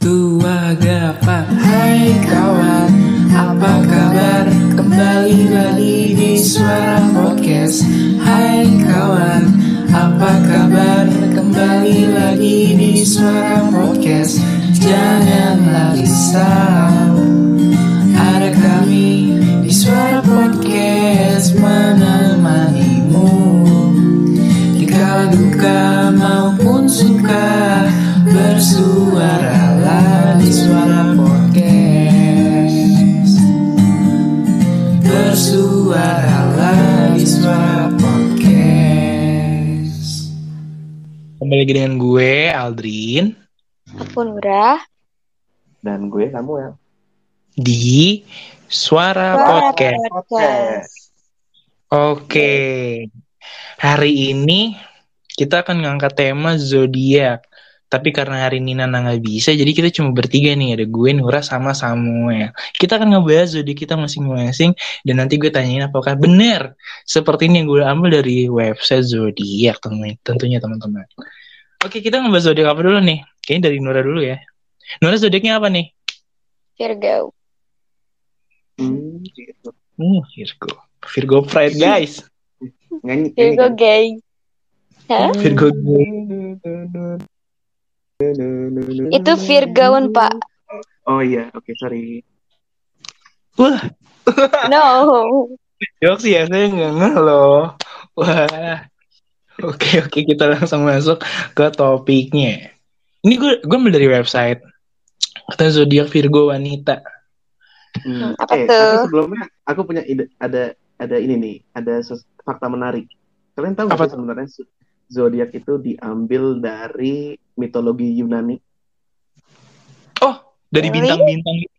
Tua Gapa. Hai kawan, apa kabar? Kembali lagi di Suara Podcast. Hai kawan, apa kabar? Kembali lagi di Suara Podcast. Janganlah risau Ada kami di Suara Podcast Menemanimu. Di kala duka maupun suka Suara Podcast Bersuaralah di Suara Podcast Kembali lagi dengan gue, Aldrin, Aku Nura. dan gue kamu ya di Suara Suara Podcast. Podcast. Oke, hari ini kita akan ngangkat tema zodiak. Tapi karena hari ini Nana nggak bisa, jadi kita cuma bertiga nih. Ada gue, Nura, sama Samuel. Kita akan ngebahas zodiak kita masing-masing. Dan nanti gue tanyain apakah benar seperti ini yang gue ambil dari website zodiak temen- tentunya teman-teman. Oke, kita ngebahas zodiak apa dulu nih? Kayaknya dari Nura dulu ya. Nura zodiaknya apa nih? Virgo. hmm, gitu. Uh, Virgo. Virgo Pride, guys. Virgo nyanyi gay. Hah? Virgo Itu Virgaun, Pak. oh iya oke sorry Wah, No. jokes ya, saya nggak ngeh loh. Wah. Oke, oke, kita langsung masuk ke topiknya. Ini gue gue ambil dari website. Kata zodiak Virgo wanita. Hmm, Apa eh, tuh? tapi sebelumnya aku punya ide ada ada ini nih ada fakta menarik kalian tahu nggak Apa sih sebenarnya zodiak itu diambil dari mitologi Yunani Oh, dari bintang-bintang gitu.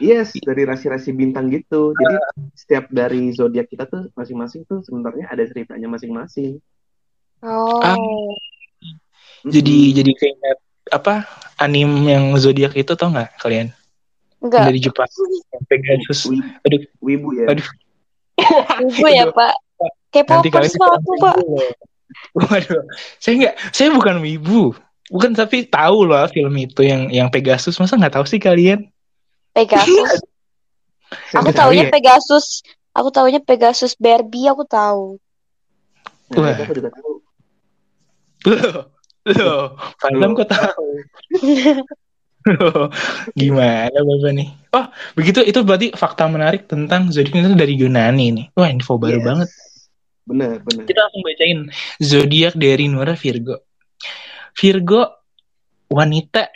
yes dari rasi-rasi bintang gitu jadi setiap dari zodiak kita tuh masing-masing tuh sebenarnya ada ceritanya masing-masing Oh. Ah. Hmm, Jadi jadi kayak apa? Anim yang zodiak itu tau nggak kalian? Enggak. Dari Jepang. Pegasus. Wibu, Aduh, wibu ya aduh. Ibu ya, Pak. Kalian K-popers Pak aku, Pak. Waduh, saya nggak, saya bukan wibu, bukan tapi tahu loh film itu yang yang Pegasus, masa nggak tahu sih kalian? Pegasus. Saya Aku Nggak tahu taunya ya? Pegasus. Aku taunya Pegasus Barbie, aku tahu. nah, Wah. itu aku juga tahu Loh, loh, Fandom kok tahu? Loh, Gimana bapak nih? Oh, begitu itu berarti fakta menarik tentang zodiak itu dari Yunani nih. Wah, info baru Yes. banget. benar benar Kita langsung bacain zodiak dari Nura Virgo. Virgo wanita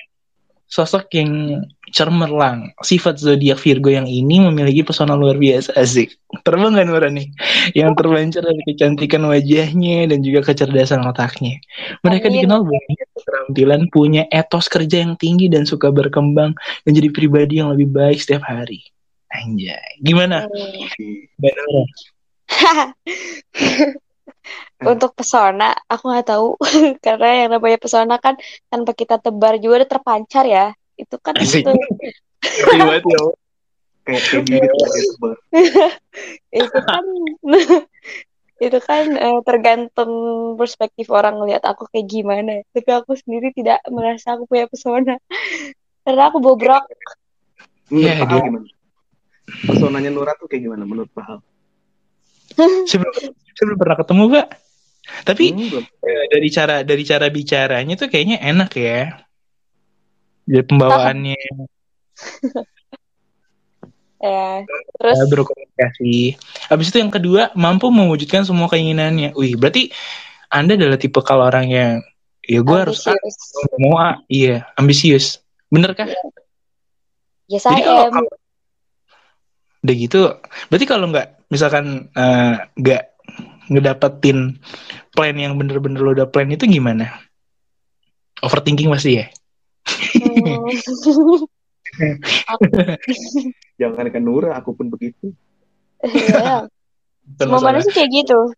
sosok yang cemerlang. Sifat zodiak Virgo yang ini memiliki pesona luar biasa asik. Terbang kan Nura nih? Yang terpancar dari kecantikan wajahnya dan juga kecerdasan otaknya. Mereka Amin. dikenal banyak keterampilan, punya etos kerja yang tinggi dan suka berkembang dan jadi pribadi yang lebih baik setiap hari. Anjay. Gimana? Mbak Nura? Untuk pesona, aku nggak tahu. Karena yang namanya pesona kan tanpa kita tebar juga udah terpancar ya. Itu kan Asik. itu, itu kan itu kan eh, tergantung perspektif orang ngelihat aku kayak gimana. Tapi aku sendiri tidak merasa aku punya pesona. Karena aku bobrok. Iya, dia- gimana? Pesonanya Nura tuh kayak gimana menurut Pak Al saya belum, saya belum pernah ketemu pak tapi Hmm, eh, dari cara dari cara bicaranya tuh kayaknya enak ya. Dari pembawaannya. Ya, terus? eh, berkomunikasi. Habis itu yang kedua mampu mewujudkan semua keinginannya. Wih berarti anda adalah tipe kalau orang yang ya gue harus A, ambisius. mau A. Iya ambisius. Bener kah? Yes, jadi kalau- udah gitu berarti kalau nggak misalkan eh, nggak ngedapetin plan yang bener-bener lo udah plan itu gimana overthinking pasti ya Hmm. jangan kan Nura aku pun begitu Iya. Masalah. manusia kayak gitu.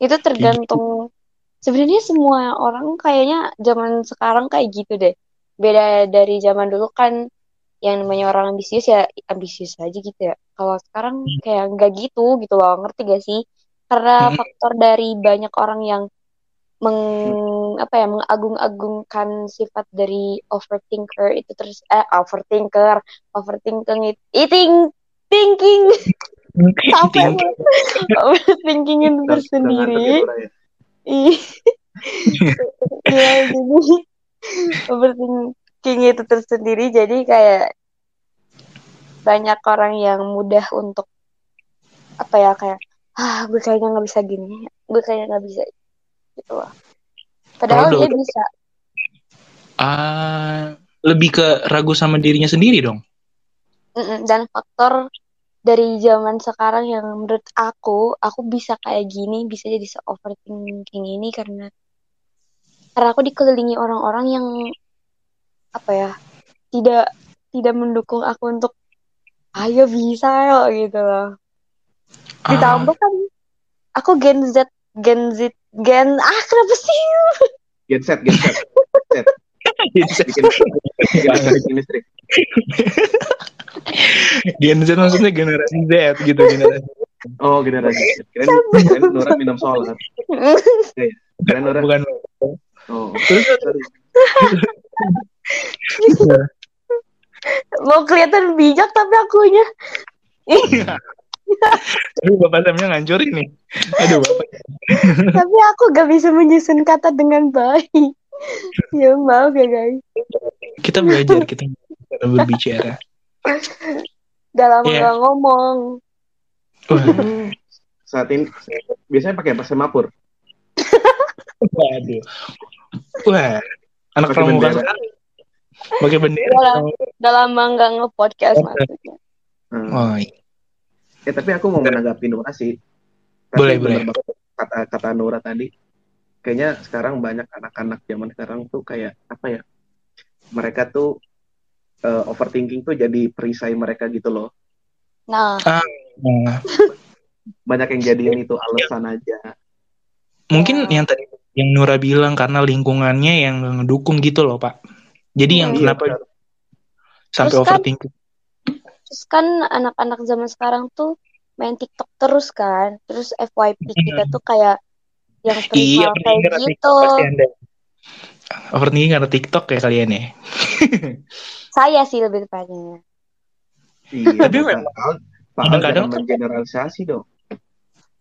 Itu tergantung. Sebenarnya semua orang kayaknya zaman sekarang kayak gitu deh. Beda dari zaman dulu kan yang namanya orang ambisius ya ambisius aja gitu ya. Kalau sekarang kayak nggak gitu gitu loh. Ngerti gak sih? Karena Hmm. faktor dari banyak orang yang meng apa ya mengagung-agungkan sifat dari overthinker itu terus eh overthinker overthinking it eating thinking sampai overthinking itu tersendiri ya, ya. Iya, jadi overthinking itu tersendiri jadi kayak banyak orang yang mudah untuk apa ya kayak ah gue kayaknya nggak bisa gini gue kayaknya nggak bisa gitu loh padahal Kalau dia bisa Ah, lebih ke ragu sama dirinya sendiri dong. Mm-mm, dan faktor dari zaman sekarang yang menurut aku aku bisa kayak gini bisa jadi se overthinking ini karena karena aku dikelilingi orang-orang yang apa ya tidak tidak mendukung aku untuk ayo bisa yo gitu loh ditambah kan aku Gen Z Gen Z Gen ah kenapa sih get set. Bikin, bikin, bikin listrik. Gen Z maksudnya generasi Z gitu generasi. Oh, generasi Z. Kirain, kirain Nora minum solar. Iya, Kirain Nora. Bukan. Oh, Terus. mau kelihatan bijak tapi akunya Tapi Bapak Samnya ngancurin nih. Aduh Bapak. tapi aku gak bisa menyusun kata dengan baik ya maaf ya guys Kita belajar kita cara berbicara. Udah lama Iya. gak ngomong. Wah, Saat ini biasanya pakai apa semapur? waduh. Wah, anak pramuka bendera. Pakai bendera. Udah lama, udah lama gak nge-podcast maksudnya. Hmm. Oh, iya. Ya, tapi aku mau menanggapi Nora sih. Tapi Boleh, boleh. Kata kata Nora tadi. Kayaknya sekarang banyak anak-anak zaman sekarang tuh kayak apa ya? Mereka tuh eh, overthinking tuh jadi perisai mereka gitu loh. Nah, Nah, Banyak yang jadiin itu alasan aja. mungkin Ya. yang tadi yang Nura bilang karena lingkungannya yang ngedukung gitu loh, Pak. Jadi yang Hmm. kenapa Iya, sampai Terus kan- overthinking? terus kan anak-anak zaman sekarang tuh main TikTok terus kan. Terus FYP kita tuh kayak yang Iya, perihal overthinking kayak gitu. Overthinking karena TikTok ya kalian ya. Saya sih lebih tepatnya. Iya, Tapi Pak memang kadang-kadang jangan mengeneralisasi dong.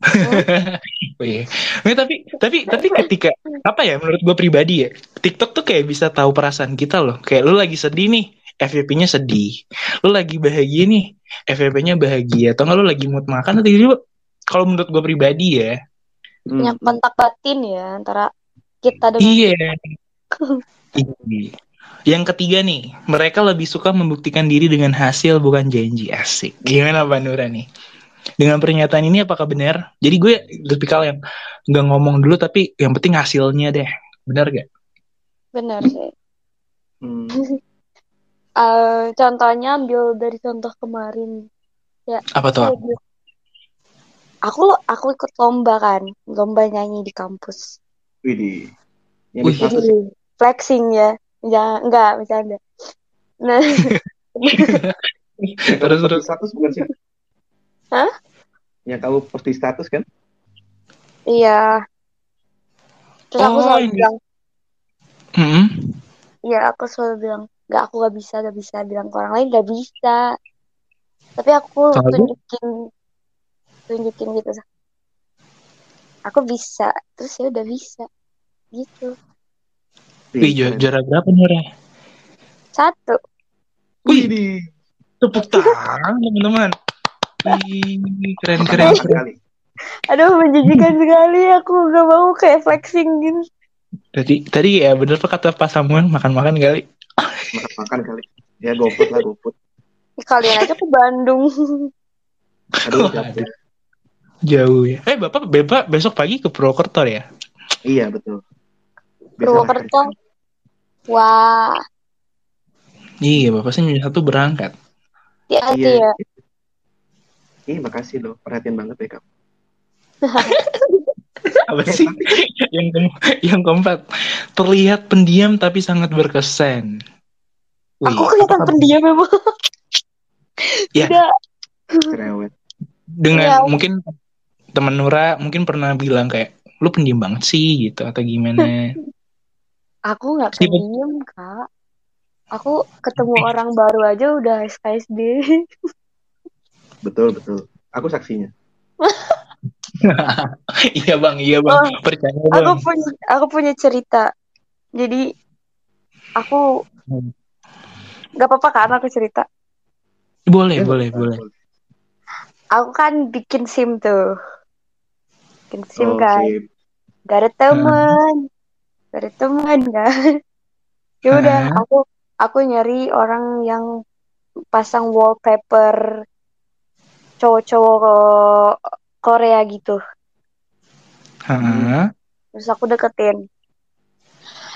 Oh iya. Nggak, tapi tapi tapi ketika apa ya menurut gue pribadi ya TikTok tuh kayak bisa tahu perasaan kita loh. Kayak lu lagi sedih nih, FYP-nya sedih. Lu lagi bahagia nih, FYP-nya bahagia. Atau nggak lu lagi mood makan atau gitu. Kalau menurut gue pribadi ya, Hmm. Punya kontak batin ya antara kita dengan iya. Iya. Yang ketiga nih, mereka lebih suka membuktikan diri dengan hasil bukan janji asik. Gimana Pak Nura nih? Dengan pernyataan ini apakah benar? Jadi gue tipikal yang nggak ngomong dulu tapi yang penting hasilnya deh. Benar gak? benar sih. Hmm. Eh, contohnya ambil dari contoh kemarin. Apa tuh? Aku aku ikut lomba kan, lomba nyanyi di kampus. Widih. Yang Wih. Jadi flexing ya. Jangan enggak bercanda. Nah, Terus, terus. status bukan sih? Hah? Yang kamu post di status kan? iya. Terus aku Oh, selalu ini. bilang, Hmm. iya aku selalu bilang, enggak aku gak bisa, gak bisa bilang ke orang lain gak bisa. Tapi aku Lalu? tunjukin tunjukin gitu. Aku bisa, terus ya udah bisa. Gitu. Wih, ju- juara berapa Nura? Satu. Wih, tepuk tangan teman-teman. Wih, keren keren sekali. Aduh, menjijikan sekali. Aku gak mau kayak flexing gitu. Tadi tadi ya bener apa kata Pak Samuel makan-makan kali. Makan-makan kali. Ya goput lah goput. Kalian aja ke Bandung. Aduh, capek. Jauh ya. Eh Bapak Bapak besok pagi ke Purwokerto ya? Iya betul. Purwokerto. Wah, Iya, Bapak sih satu berangkat. hati-hati Iya. Ya. Ih, makasih loh. Perhatian banget ya kamu. Apa sih? yang ke- yang keempat, terlihat pendiam tapi sangat berkesan. Wih, Aku kelihatan pendiam memang. Ya. Tidak. Cerewet. dengan Iya. mungkin teman Nura mungkin pernah bilang kayak lu pendiam banget sih gitu atau gimana? Aku nggak pendiam kak. Aku ketemu orang baru aja udah SKSD. Betul betul. Aku saksinya. iya bang, iya bang, Oh, percaya aku bang. punya aku punya cerita. Jadi aku Hmm. nggak apa-apa kan aku cerita. Boleh, Eh, boleh, boleh. Aku kan bikin SIM tuh. Bikin SIM Oh, kan. sip. Gak ada temen. Gak ada temen kan. Ya udah, Ah. aku aku nyari orang yang pasang wallpaper cowok-cowok Korea gitu. Hah? Terus aku deketin.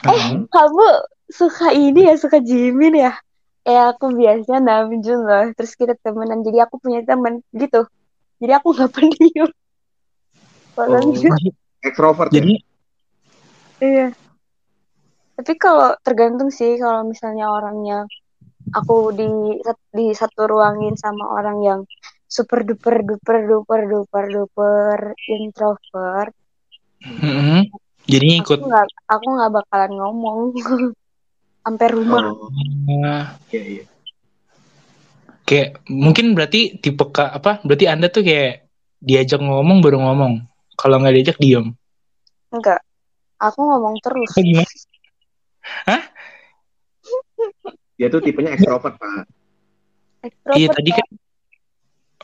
Hah? Eh, kamu suka ini ya, suka Jimin ya? Eh, aku biasanya Namjoon loh. Terus kita temenan, jadi aku punya temen gitu. Jadi aku nggak pendiam. Oh, ekstrovert ya? Jadi Iya. Tapi kalau tergantung sih kalau misalnya orangnya aku di di satu ruangin sama orang yang super duper duper duper duper duper introvert, Mm-mm. Jadinya aku ikut. nggak aku nggak bakalan ngomong sampai rumah. Oh, Nah, iya iya. kayak mungkin berarti tipe ka, apa? Berarti anda tuh kayak diajak ngomong baru ngomong. Kalau nggak diajak diem. Enggak, aku ngomong terus. Apa gimana? Dia tuh tipenya ekstrovert, Pak. Extrovert, Iya tadi kan.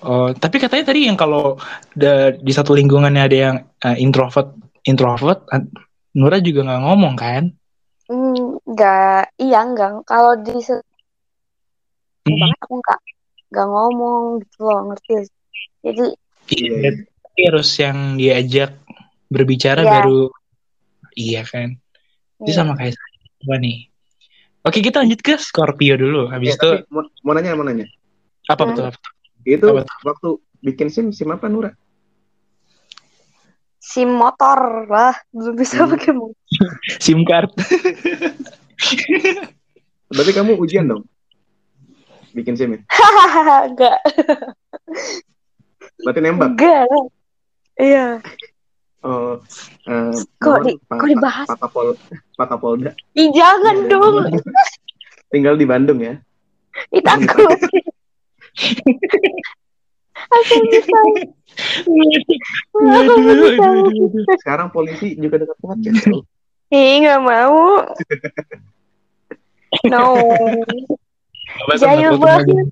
Oh, tapi katanya tadi yang kalau da- di satu lingkungannya ada yang eh, introvert, introvert, an- Nura juga nggak ngomong kan? Hmm, enggak, iya enggak. Kalau di se- Hmm. banget aku enggak enggak ngomong gitu loh, ngerti? Jadi Iya, Iya, tapi harus yang diajak berbicara Iya. baru iya kan. Itu iya. sama kayak saya Apa nih. Oke, kita lanjut ke Scorpio dulu. Habis Eh, itu mau, mau nanya, mau nanya. apa Hmm. betul? Apa betul? Itu Apa waktu bikin SIM, SIM apa, Nura? SIM motor lah, belum bisa Hmm. pakai motor. SIM card. Berarti kamu ujian dong? Bikin SIM ya? enggak, Berarti nembak? enggak. Iya. Oh, eh, Kok di- kok dibahas? Pak Kapol, Pak Kapolda. Ih, jangan Iya, dong. Tinggal di Bandung ya? Ih, takut. Aku bisa. Aku. Sekarang polisi juga dekat podcast. loh. Ih, nggak mau. No. Jahil banget.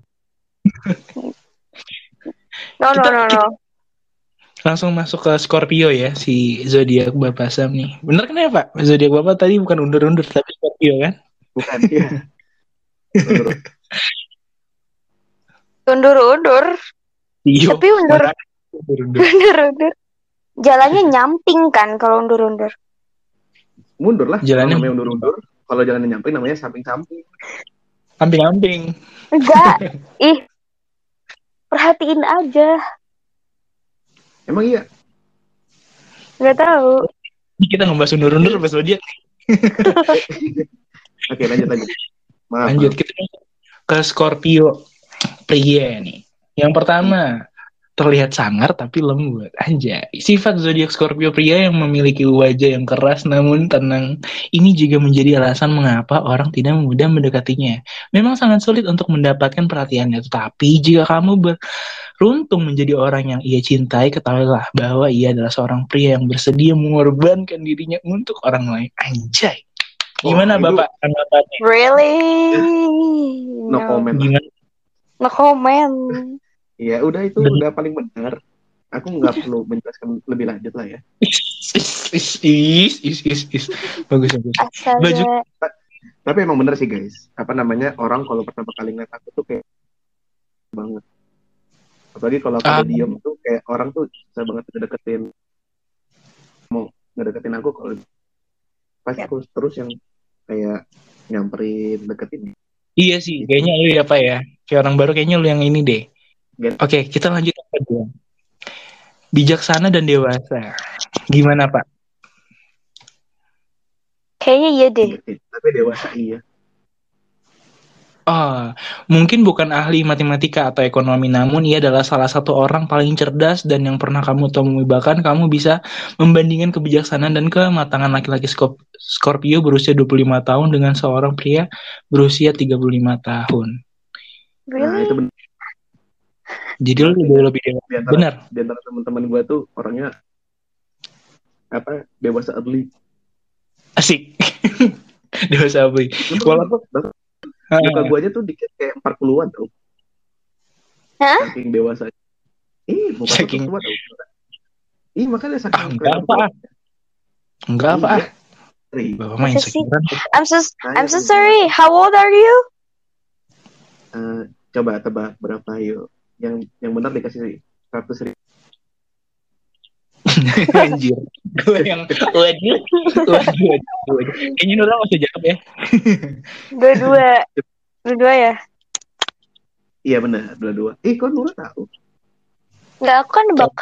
No, no, no, no. Langsung masuk ke Scorpio ya si zodiak Bapak Sam nih. Bener kan ya Pak? Zodiak Bapak tadi bukan undur-undur tapi Scorpio kan? Bukan, iya. Undur-undur. Iya. Tapi undur, Undur-undur. undur-undur. Jalannya nyamping kan kalau undur-undur. Mundur lah. Jalannya- namanya undur-undur. Kalau jalannya nyamping namanya samping-samping. Amping-amping. Enggak. Ih. Perhatiin aja. Emang iya? Nggak tahu. Ini kita ngebahas undur-undur apa zodiak? Oke, lanjut lanjut. Maaf. Lanjut maaf. kita ke Scorpio pria nih. Yang pertama terlihat sangar tapi lembut. Anjay. Sifat zodiak Scorpio pria yang memiliki wajah yang keras namun tenang. Ini juga menjadi alasan mengapa orang tidak mudah mendekatinya. Memang sangat sulit untuk mendapatkan perhatiannya, tetapi jika kamu beruntung menjadi orang yang ia cintai, ketahuilah bahwa ia adalah seorang pria yang bersedia mengorbankan dirinya untuk orang lain. Anjay. Gimana Oh, Bapak? Really? No comment. Gimana? No comment. Iya, udah itu udah paling benar. Aku nggak perlu menjelaskan lebih lanjut lah ya. Is, is, is, is, is, is. Bagus, bagus. Baju- Tapi emang bener sih guys. Apa namanya orang kalau pertama kali ngeliat aku tuh kayak banget. Apalagi kalau aku udah diem tuh kayak orang tuh bisa banget ngedeketin mau ngedeketin aku kalau pasti Ya. aku terus yang kayak nyamperin deketin. Iya sih, kayaknya lu ya Pak ya. Kayak orang baru kayaknya lu yang ini deh. Gen- Oke, kita lanjut ke kedua. Bijaksana dan dewasa. Gimana Pak? Kayaknya iya deh. Deketin. Tapi dewasa iya. Ah, mungkin bukan ahli matematika atau ekonomi, namun ia adalah salah satu orang paling cerdas dan yang pernah kamu temui. Bahkan kamu bisa membandingkan kebijaksanaan dan kematangan laki-laki Scorpio berusia 25 tahun dengan seorang pria berusia 35 tahun. Nah, Really? itu benar. Jadi lu lebih lebih dewa- Di antara, benar. di antara teman-teman gue tuh orangnya apa dewasa early. Asik. Dewasa beli. Walaupun Walaupun muka gue aja tuh dikit kayak 40-an tau. Hah? Saking dewasa. Ih, muka Saking- tuh tua tau. Ih, makanya Ah, saking enggak apa. Enggak apa. ah. Iya. Bapak main sekiran. I'm so Nah, I'm so sorry. How old are you? Eh, coba tebak berapa yuk. Yang yang benar dikasih 100 ribu. Anjir. Gue yang waduh. Waduh. waduh. Kayaknya Nura masih jawab ya. Dua-dua. Dua-dua ya? Iya benar, dua-dua. Eh, kok Nura tahu? Enggak, aku kan nebak.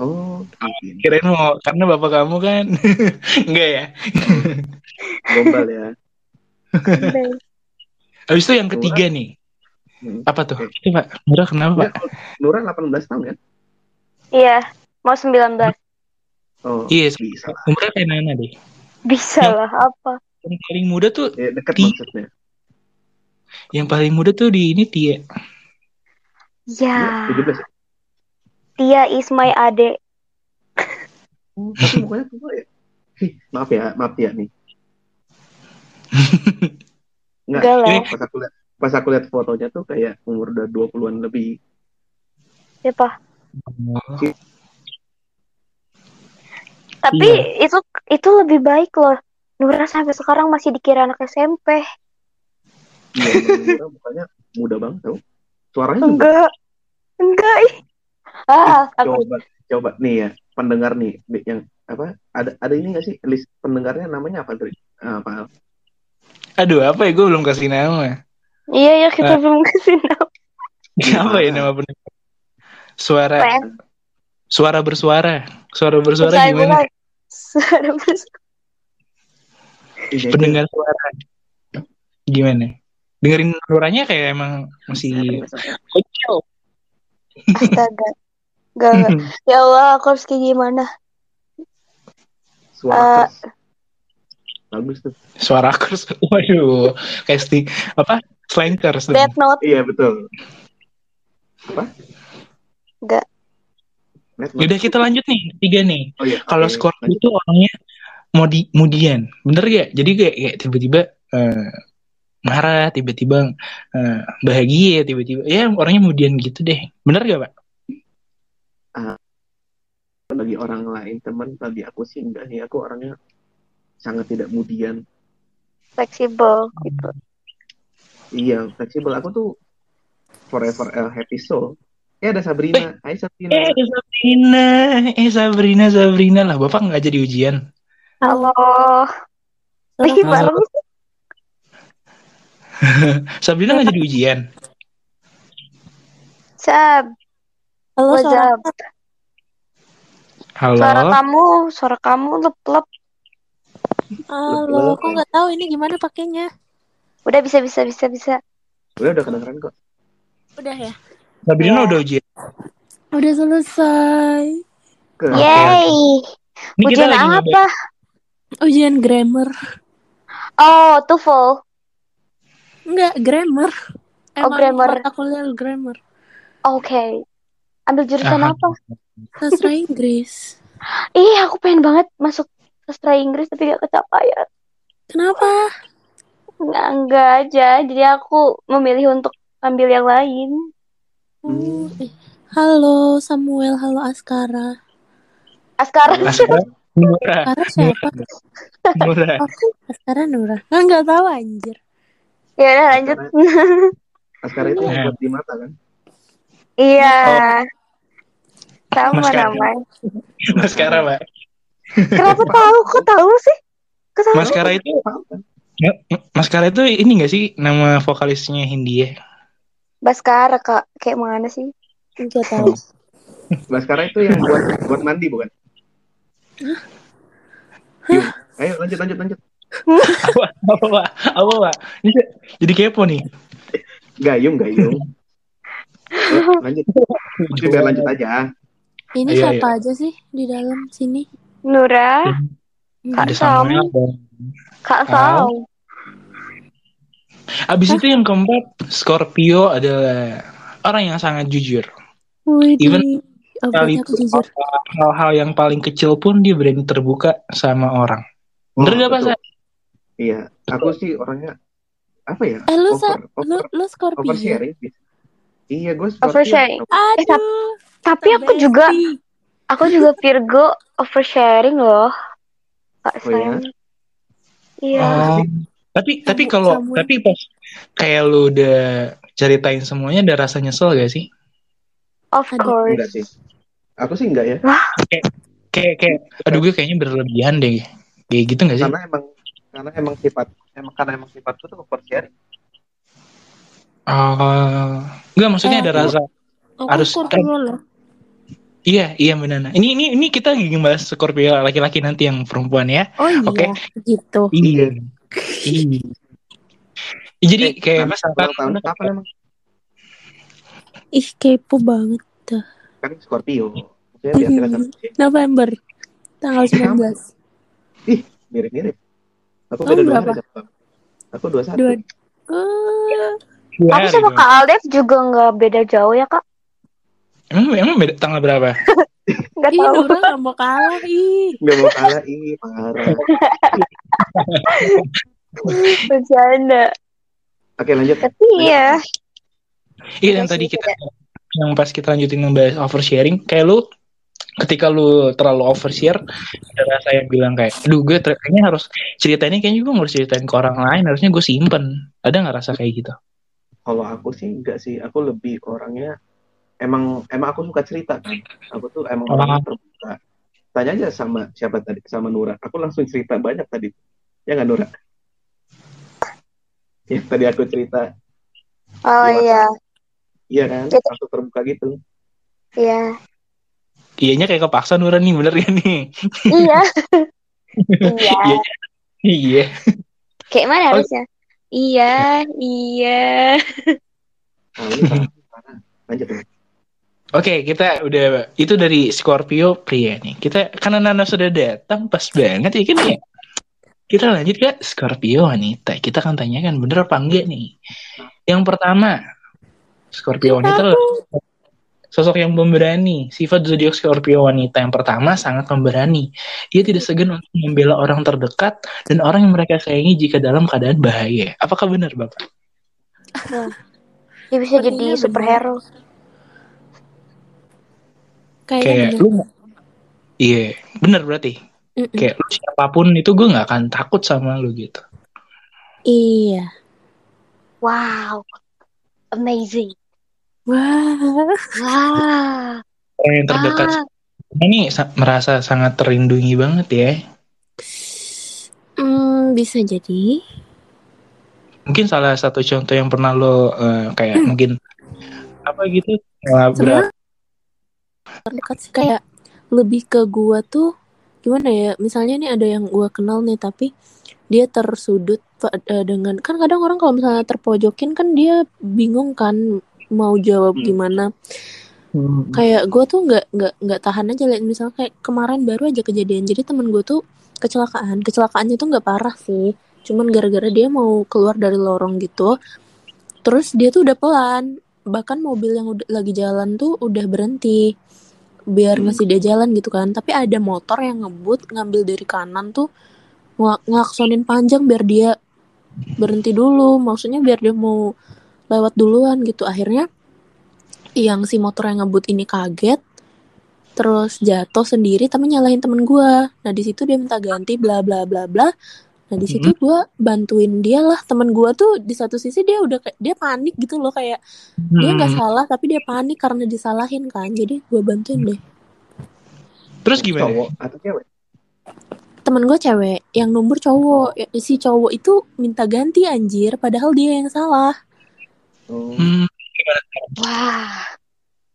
Oh, mungkin. Kirain mau karena bapak kamu kan. Enggak ya. Gombal ya. Habis itu yang ketiga nih. Hmm. Apa tuh? Itu Pak. Nura kenapa, Pak? Ya, Nura 18 tahun kan? Iya, mau 19. Oh, Iya, bisa. umurnya kayak Nana deh. Bisa lah, apa? Yang paling muda tuh, Ya, dekat Ti- maksudnya. yang paling muda tuh di ini Tia. Ya, Iya, 17 ya? Tia is my ade. Oh, tapi mukanya tua ya. Hih, maaf ya, maaf ya nih. Enggak, Enggak lah. Pas aku lihat pas aku lihat fotonya tuh kayak umur udah 20-an lebih. Siapa? Tapi itu itu lebih baik loh. Nura sampai sekarang masih dikira anak SMP. Iya, Nura mukanya muda banget tau. Suaranya juga. Enggak. Enggak. ih. Ah, aku Coba, coba nih ya, pendengar nih yang apa? Ada ada ini nggak sih list pendengarnya namanya apa tuh? Ah, Al? Aduh, apa ya? Gue belum kasih nama. Iya ya kita Ah. belum kasih nama. apa ya nama pendengar? Suara Apa ya? suara bersuara. Suara bersuara Saya gimana? bilang, Suara bersuara. Ini aja. Pendengar suara. Gimana? Dengerin suaranya kayak emang masih kecil. Astaga. Enggak, enggak. Ya Allah, aku harus kayak gimana? Suara keras. Bagus tuh. Suara kurs. Waduh, kayak sti apa? Slankers. Death Note. Iya betul. Apa? Enggak. Yaudah kita lanjut nih, tiga nih. Oh iya. Kalau. Scorpio Lanjut. itu orangnya modi mudian, bener gak? Jadi kayak, kayak tiba-tiba eh, marah, tiba-tiba eh, bahagia, tiba-tiba ya orangnya mudian gitu deh. Bener gak pak? bagi orang lain teman bagi aku sih enggak nih aku orangnya sangat tidak mudian Fleksibel gitu. iya fleksibel aku tuh forever a happy soul eh ada Sabrina Hai Sabrina Eh Sabrina, eh Sabrina, Sabrina lah. Bapak nggak jadi ujian. Halo. Halo. Ih, bareng. Sabrina nggak jadi ujian. Sab, Halo, up? Halo. Suara kamu, suara kamu lep-lep. Halo, aku nggak tahu ini gimana pakainya. Udah bisa, bisa, bisa, bisa. udah udah kedengeran kok Udah ya? Sabrina Ya. udah ujian. Udah selesai. ke Yeay. Ini kita Ujian apa? Ujian grammar. Oh, TOEFL. Enggak, grammar. Oh, grammar. mata kuliah grammar. Oke. Ambil jurusan Aha. apa? Sastra Inggris. Ih, aku pengen banget masuk sastra Inggris tapi gak kecapaian. Kenapa? Enggak, enggak aja. Jadi aku memilih untuk ambil yang lain. Oh, eh. Halo Samuel, halo Askara. Askara. Askara, Nura, Askara siapa? Nura. Aku Askara Nura. Ah, nggak tahu anjir. Ya udah lanjut. Askara itu yang Iya. buat di mata kan Iya. Oh. Sama namanya. Maskara, Pak. Kenapa tahu? Kok tahu sih? Maskara itu? Maskara itu ini gak sih nama vokalisnya Hindia? Baskara, Kak. Kayak mana sih? Nggak tahu. Baskara itu yang buat buat mandi bukan Yuk, ayo lanjut lanjut lanjut apa apa Pak? apa Pak? Ini jadi kepo nih Gayung, gayung. Lanjut. Biar lanjut aja. Ini Iya, siapa aja sih di dalam sini? Nura, Hmm. Kak Sam. Kak. Sal. abis itu yang keempat Scorpio adalah orang yang sangat jujur Wih, Even kali hal-hal yang paling kecil pun dia berani terbuka sama orang bener Oh, gak Pak? Iya, aku sih orangnya apa ya? Eh, lu, over, Sa, lu, over, lu Scorpio. oversharing. Iya, gue Oversharing. Eh, tap- Aduh, Tapi aku juga. Aku juga Virgo oversharing loh. Kak Oh, ya? Sam. Iya. Oh. Tapi tapi kalau tapi pas kayak lu udah ceritain semuanya ada rasa nyesel gak sih? Of Aduh. course. Enggak sih. Aku sih enggak ya. Kayak kayak aduh gue kayaknya berlebihan deh. Kayak gitu gak sih? Karena emang karena emang sifat emang karena emang sifatku tuh oversharing. Oh, enggak maksudnya Eh, ada aku- rasa. Aku Harus- Scorpio loh. Iya, iya benar. Ini ini ini kita lagi ngebahas Scorpio laki-laki nanti yang perempuan ya. Oh iya, Oke. gitu. Iya. Iya. Jadi Eh, kayak ulang tahun kapan emang? Ih, kepo banget. Kan Scorpio. Maksudnya. November, tanggal 19. Mirip-mirip. Aku Kamu beda berapa? Aku 21. Dua. Eh, dua Aku sama. Kak Aldev juga nggak beda jauh ya kak? Emang, emang beda tanggal berapa? Nggak ih, tahu. Nura gak mau kalah, ih. Enggak mau kalah, ih parah. Bercanda. Oke, lanjut. Tapi ya. Iya yang Iya tadi kita yang pas kita lanjutin ngebahas oversharing, kayak lu ketika lu terlalu overshare ada rasa yang bilang kayak, duh gue kayaknya harus cerita ini kayaknya gue harus ceritain ke orang lain, harusnya gue simpen. Ada nggak rasa kayak gitu? Kalau aku sih enggak sih. Aku lebih orangnya emang emang aku suka cerita kan. Aku tuh emang Oh. orangnya terbuka. Tanya aja sama siapa tadi? Sama Nura. Aku langsung cerita banyak tadi. Ya nggak Nura? Ya tadi aku cerita. Oh Iya. iya, Iya kan? Gitu. Langsung terbuka gitu. iya, Iyanya kayak kepaksa Nura nih, bener ya nih? iya, iya. Iya. Iya. Kayak mana Oh. harusnya? Iya, iya. Nah. Lanjut Oke, kita udah itu dari Scorpio pria nih. Kita karena Nana sudah datang pas banget ya kan ya. Kita lanjut ke Scorpio wanita. Kita akan tanyakan bener apa enggak nih. Yang pertama, Scorpio wanita sosok yang pemberani. Sifat zodiak Scorpio wanita yang pertama sangat pemberani. Dia tidak segan untuk membela orang terdekat dan orang yang mereka sayangi jika dalam keadaan bahaya. Apakah benar, Bapak? Dia bisa jadi superhero. Kayaknya Kayak bener. lu Iya, benar berarti. Mm-mm. Kayak lu siapa pun itu gue nggak akan takut sama lu gitu. Iya. Wow, amazing. Wah. Wah, Orang yang terdekat ah, ini sa- merasa sangat terlindungi banget ya. Hmm, bisa jadi. Mungkin salah satu contoh yang pernah lo eh, kayak mungkin apa gitu ngelabrak terdekat sih kayak lebih ke gua tuh gimana ya? Misalnya nih ada yang gua kenal nih tapi dia tersudut eh, dengan kan kadang orang kalau misalnya terpojokin kan dia bingung kan mau jawab Hmm. gimana. Hmm. Kayak gua tuh nggak nggak nggak tahan aja liat misalnya kayak kemarin baru aja kejadian. Jadi temen gua tuh kecelakaan. Kecelakaannya tuh nggak parah sih. Cuman gara-gara dia mau keluar dari lorong gitu. Terus dia tuh udah pelan. Bahkan mobil yang udah lagi jalan tuh udah berhenti. Biar ngasih dia jalan gitu kan. Tapi ada motor yang ngebut ngambil dari kanan tuh ng- ngelaksonin panjang biar dia berhenti dulu. Maksudnya biar dia mau lewat duluan gitu. Akhirnya yang si motor yang ngebut ini kaget terus jatuh sendiri tapi nyalahin temen gua nah di situ dia minta ganti bla bla bla bla nah di situ gua bantuin dia lah. Temen gua tuh di satu sisi dia udah dia panik gitu loh kayak dia nggak salah tapi dia panik karena disalahin kan. Jadi gua bantuin deh. Terus gimana? Cowok atau cewek? temen gua cewek yang nomor cowok. Ya, si cowok itu minta ganti anjir. Padahal dia yang salah. Oh. Hmm, wah,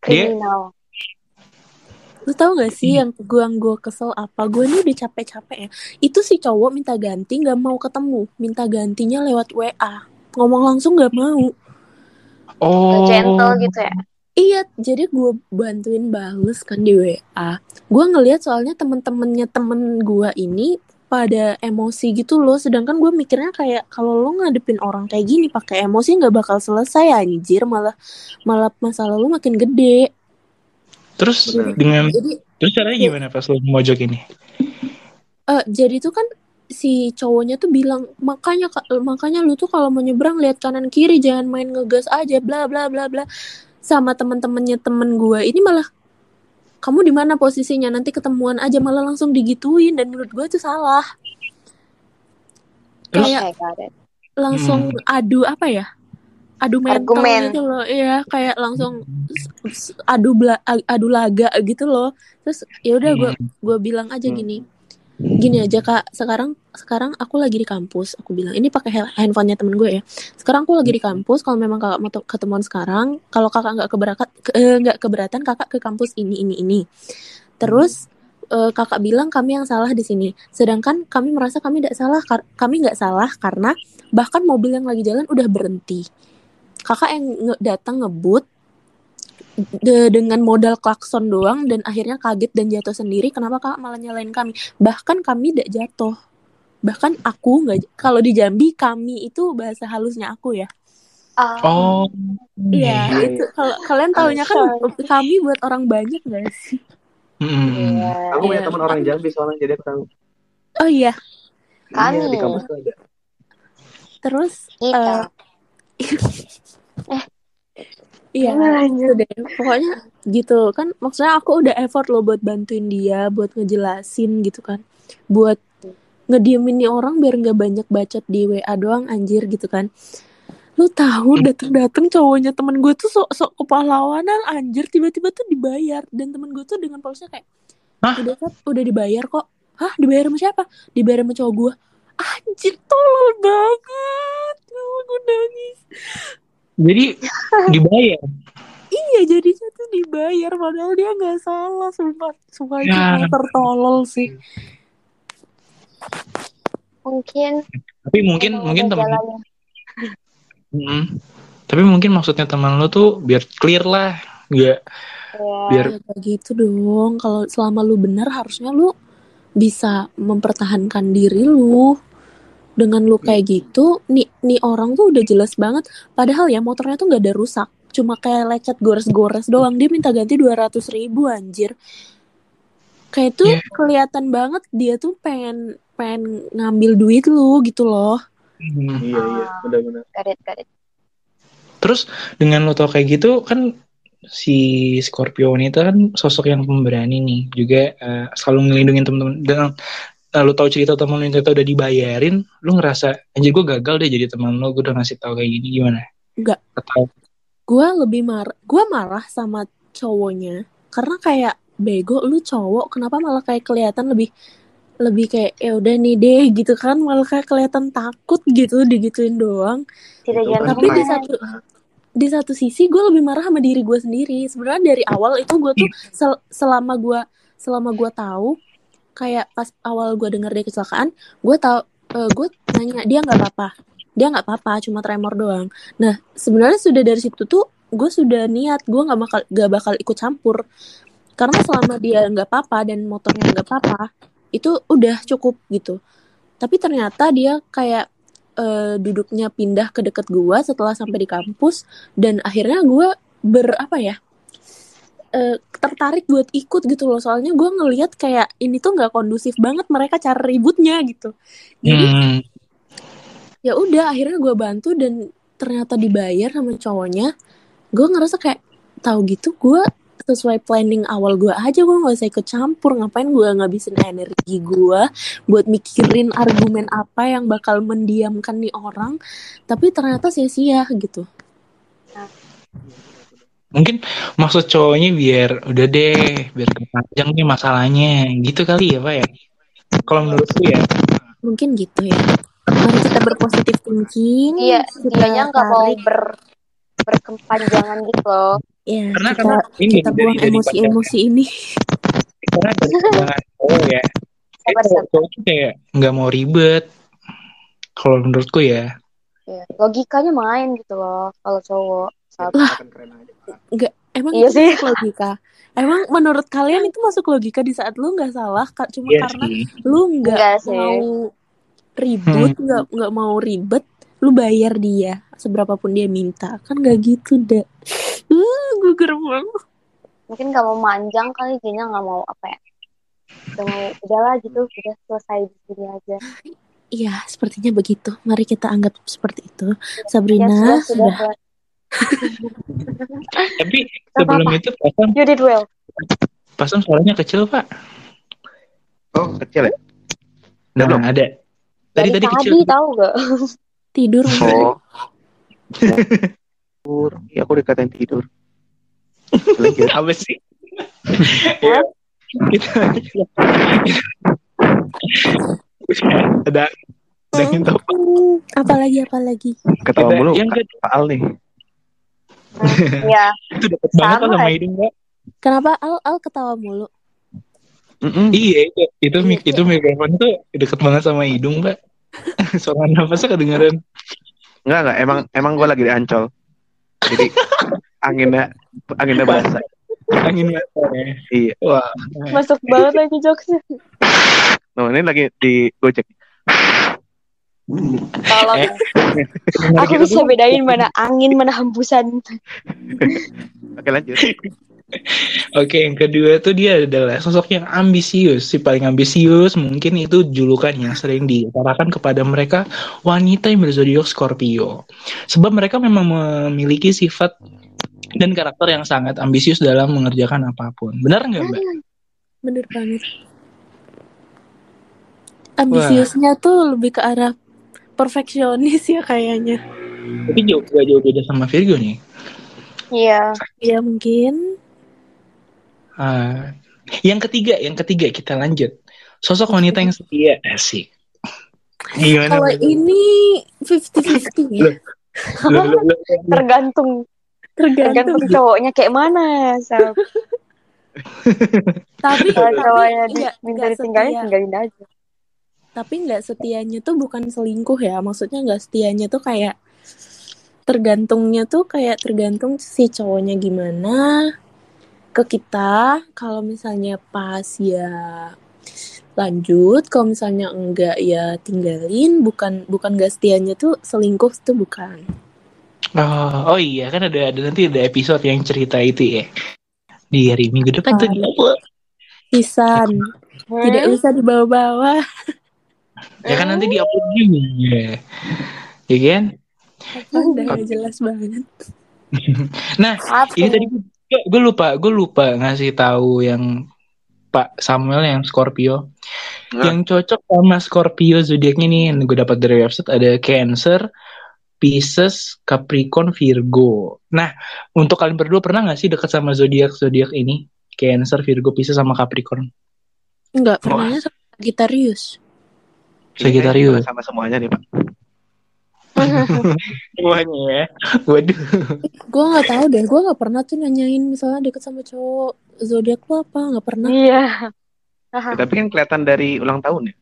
Dia- kriminal. Lu tau gak sih yang gue yang gue kesel apa? Gue ini udah capek-capek ya. Itu si cowok minta ganti nggak mau ketemu, minta gantinya lewat WA. Ngomong langsung nggak mau. Oh. gentle gitu ya Iya, jadi gue bantuin bales kan di WA. Gue ngelihat soalnya temen-temennya temen gue ini pada emosi gitu loh. Sedangkan gue mikirnya kayak kalau lo ngadepin orang kayak gini pakai emosi nggak bakal selesai anjir, malah malah masalah lo makin gede. Terus Benar. dengan Jadi terus caranya gimana pas lu mojok ini? eh jadi tuh kan si cowoknya tuh bilang makanya makanya lu tuh kalau mau nyebrang lihat kanan kiri jangan main ngegas aja bla bla bla bla sama temen-temennya temen gue ini malah kamu di mana posisinya nanti ketemuan aja malah langsung digituin dan menurut gue itu salah Terus? kayak I got it. langsung adu apa ya adu mental Argumen. gitu loh. Iya kayak langsung adu bela, adu laga gitu loh. Terus ya udah gue Hmm. gue bilang aja Hmm. gini gini aja kak. Sekarang sekarang aku lagi di kampus. Aku bilang ini pakai ha- handphonenya temen gue ya. Sekarang aku lagi di kampus kalau memang kakak mau te- ketemuan sekarang kalau kakak nggak keberatan nggak keberatan kakak ke kampus ini ini ini. Terus eh, kakak bilang kami yang salah di sini. Sedangkan kami merasa kami tidak salah kar- kami nggak salah karena bahkan mobil yang lagi jalan udah berhenti kakak yang nge- datang ngebut de- dengan modal klakson doang dan akhirnya kaget dan jatuh sendiri kenapa kakak malah nyalain kami bahkan kami tidak jatuh bahkan aku nggak kalau di Jambi kami itu bahasa halusnya aku ya Ah, Oh. iya Iya, itu kalau kalian taunya kan kami buat orang banyak nggak sih Hmm. iya. Aku punya Iya. teman orang Jambi soalnya jadi aku tahu. oh iya Kami. Iya, di kampus ada. terus Kita. Iya, gitu deh. Pokoknya gitu kan. Maksudnya aku udah effort loh buat bantuin dia, buat ngejelasin gitu kan. Buat ngediemin nih orang biar nggak banyak bacot di WA doang anjir gitu kan. Lu tahu dateng-dateng cowoknya temen gue tuh sok-sok kepahlawanan anjir tiba-tiba tuh dibayar dan temen gue tuh dengan polosnya kayak Hah? udah Kak, udah dibayar kok. Hah, dibayar sama siapa? Dibayar sama cowok gue. Anjir tolol banget. Gue nangis. Jadi dibayar. Iya jadinya tuh dibayar padahal dia nggak salah sumpah sumpah itu Ya. hal tertolol sih Mungkin. Tapi mungkin mungkin teman. Mm. Tapi mungkin maksudnya teman lo tuh biar clear lah, nggak Iya. biar ya gitu dong kalau selama lu benar harusnya lu bisa mempertahankan diri lu dengan lu kayak gitu nih nih orang tuh udah jelas banget. Padahal ya motornya tuh nggak ada rusak. Cuma kayak lecet gores-gores doang. Dia minta ganti 200 ribu anjir. Kayak tuh Iya. kelihatan banget dia tuh pengen pengen ngambil duit lu gitu loh. Hmm. Iya, iya, benar-benar. Terus dengan lo tau kayak gitu kan si Scorpio wanita kan sosok yang pemberani nih, juga eh, selalu ngelindungin temen-temen. Dan eh, lo tau cerita temen lo yang ternyata udah dibayarin, lo ngerasa anjir gue gagal deh jadi teman lo, gue udah ngasih tau kayak gini gimana? Enggak. Atau gue lebih marah gue marah sama cowoknya karena kayak bego lu cowok kenapa malah kayak kelihatan lebih lebih kayak ya udah nih deh gitu kan malah kayak kelihatan takut gitu digituin doang Tidak jangan tapi di satu di satu sisi gue lebih marah sama diri gue sendiri sebenarnya dari awal itu gue tuh sel- selama gue selama gue tahu kayak pas awal gue dengar dia kecelakaan gue tahu gue nanya dia nggak apa-apa? Dia nggak apa-apa cuma tremor doang. Nah sebenarnya sudah dari situ tuh gue sudah niat gue nggak bakal gak bakal ikut campur. Karena selama dia nggak apa-apa dan motornya nggak apa-apa itu udah cukup gitu. Tapi ternyata dia kayak eh, duduknya pindah ke deket gua setelah sampai di kampus dan akhirnya gua ber apa ya eh, tertarik buat ikut gitu loh. Soalnya gua ngelihat kayak ini tuh nggak kondusif banget mereka cara ributnya gitu. Jadi Hmm. ya udah akhirnya gua bantu dan ternyata dibayar sama cowoknya. Gue ngerasa kayak tahu gitu gue sesuai planning awal gue aja gue nggak usah ikut campur. Ngapain gue ngabisin energi gue buat mikirin argumen apa yang bakal mendiamkan nih orang? Tapi ternyata sia-sia gitu Mungkin maksud cowoknya biar udah deh, biar panjang nih masalahnya, gitu kali ya pak ya? Kalau menurutku ya, mungkin gitu ya mari kita berpositif thinking Iya, dianya nggak mau ber berkepanjangan gitu loh. Ya, Karena kita karena ini kita dari buang emosi-emosi ini. karena dari pandangan cowok ya. Cowok, tuh kayak nggak mau ribet. Kalau menurutku ya. Ya, logikanya main gitu loh kalau cowok. Saat Akan keren aja. Enggak, emang Iya itu sih. masuk logika. Emang menurut kalian itu masuk logika di saat lu nggak salah, Kak, cuma Iya karena sih. lu nggak mau ribut, Hmm. nggak nggak mau ribet, lu bayar dia seberapapun dia minta, kan nggak gitu deh. Uh, gugur banget. mungkin nggak mau manjang kali kayaknya nggak mau apa ya udah mau udahlah gitu udah selesai di sini aja Iya, sepertinya begitu. Mari kita anggap seperti itu. ya Sabrina sudah sudah, sudah. sudah. Tapi sebelum itu pasang you did well pasang suaranya kecil pak. Oh, kecil ya? Udah Nah, belum? ada. Tadi dari tadi kecil. tadi tahu gak Tidur Oh. tidur. Ya, aku dikatain tidur. Lanjut. Apa sih? ya. Kita ada ada yang tahu apalagi apalagi. Ketawa mulu. yang Pak Al nih. ya itu deket banget Sama sama aja. hidung Pak. Kenapa Al Al ketawa mulu? Mm-mm. Iya itu itu Iya, mik itu mikrofon itu deket banget sama hidung Pak. Suara nafasnya kedengeran. Enggak, enggak. Emang emang gue lagi di Ancol. Jadi anginnya anginnya basah. Angin mata ya. Iya. Wah. masuk banget lagi jokesnya Nah, ini lagi di Gojek. Tolong Eh, aku bisa bedain mana angin mana hembusan Oke, lanjut. Oke, yang kedua tuh dia adalah sosok yang ambisius, si paling ambisius mungkin itu julukan yang sering diutarakan kepada mereka wanita yang berzodiak Scorpio. Sebab mereka memang memiliki sifat dan karakter yang sangat ambisius dalam mengerjakan apa pun. Benar nggak Mbak? Bener banget. Ambisiusnya tuh lebih ke arah perfeksionis ya kayaknya. Tapi jauh gak jauh beda sama Virgo nih. iya Ya mungkin. Ah, yang ketiga, yang ketiga kita lanjut. Sosok wanita yang setia, asik. Gimana? Kalau ini 50-50 ya. Tergantung Tergantung. tergantung cowoknya kayak mana Sab. Tapi kalau cowoknya minta ditinggalin tinggalin aja Tapi nggak setianya tuh bukan selingkuh ya. Maksudnya nggak setianya tuh kayak tergantungnya tuh kayak tergantung si cowoknya gimana ke kita. Kalau misalnya pas ya lanjut, kalau misalnya enggak ya tinggalin. Bukan bukan nggak setianya tuh selingkuh tuh bukan. Oh, oh iya kan ada ada nanti ada episode yang cerita itu ya. Di hari Minggu depan tuh Ah. dia Pisan, tidak usah dibawa-bawa. Ya kan nanti diupload juga. Ya kan? Udah jelas banget. Nah, apa ini tadi gue, gue lupa, gue lupa ngasih tahu yang Pak Samuel yang Scorpio. Nah. Yang cocok sama Scorpio zodiaknya nih yang gue dapat dari website ada Cancer, Pisces, Capricorn, Virgo. Nah, untuk kalian berdua pernah nggak sih dekat sama zodiak zodiak ini? Cancer, Virgo, Pisces sama Capricorn. Enggak, pernahnya sama Sagittarius. Sagittarius. Sama semuanya nih, Pak. Semuanya ya. Waduh. Gue nggak tahu deh, gue nggak pernah tuh nanyain misalnya deket sama cowok zodiak lu apa, nggak pernah, iya Ya, tapi kan kelihatan dari ulang tahun ya.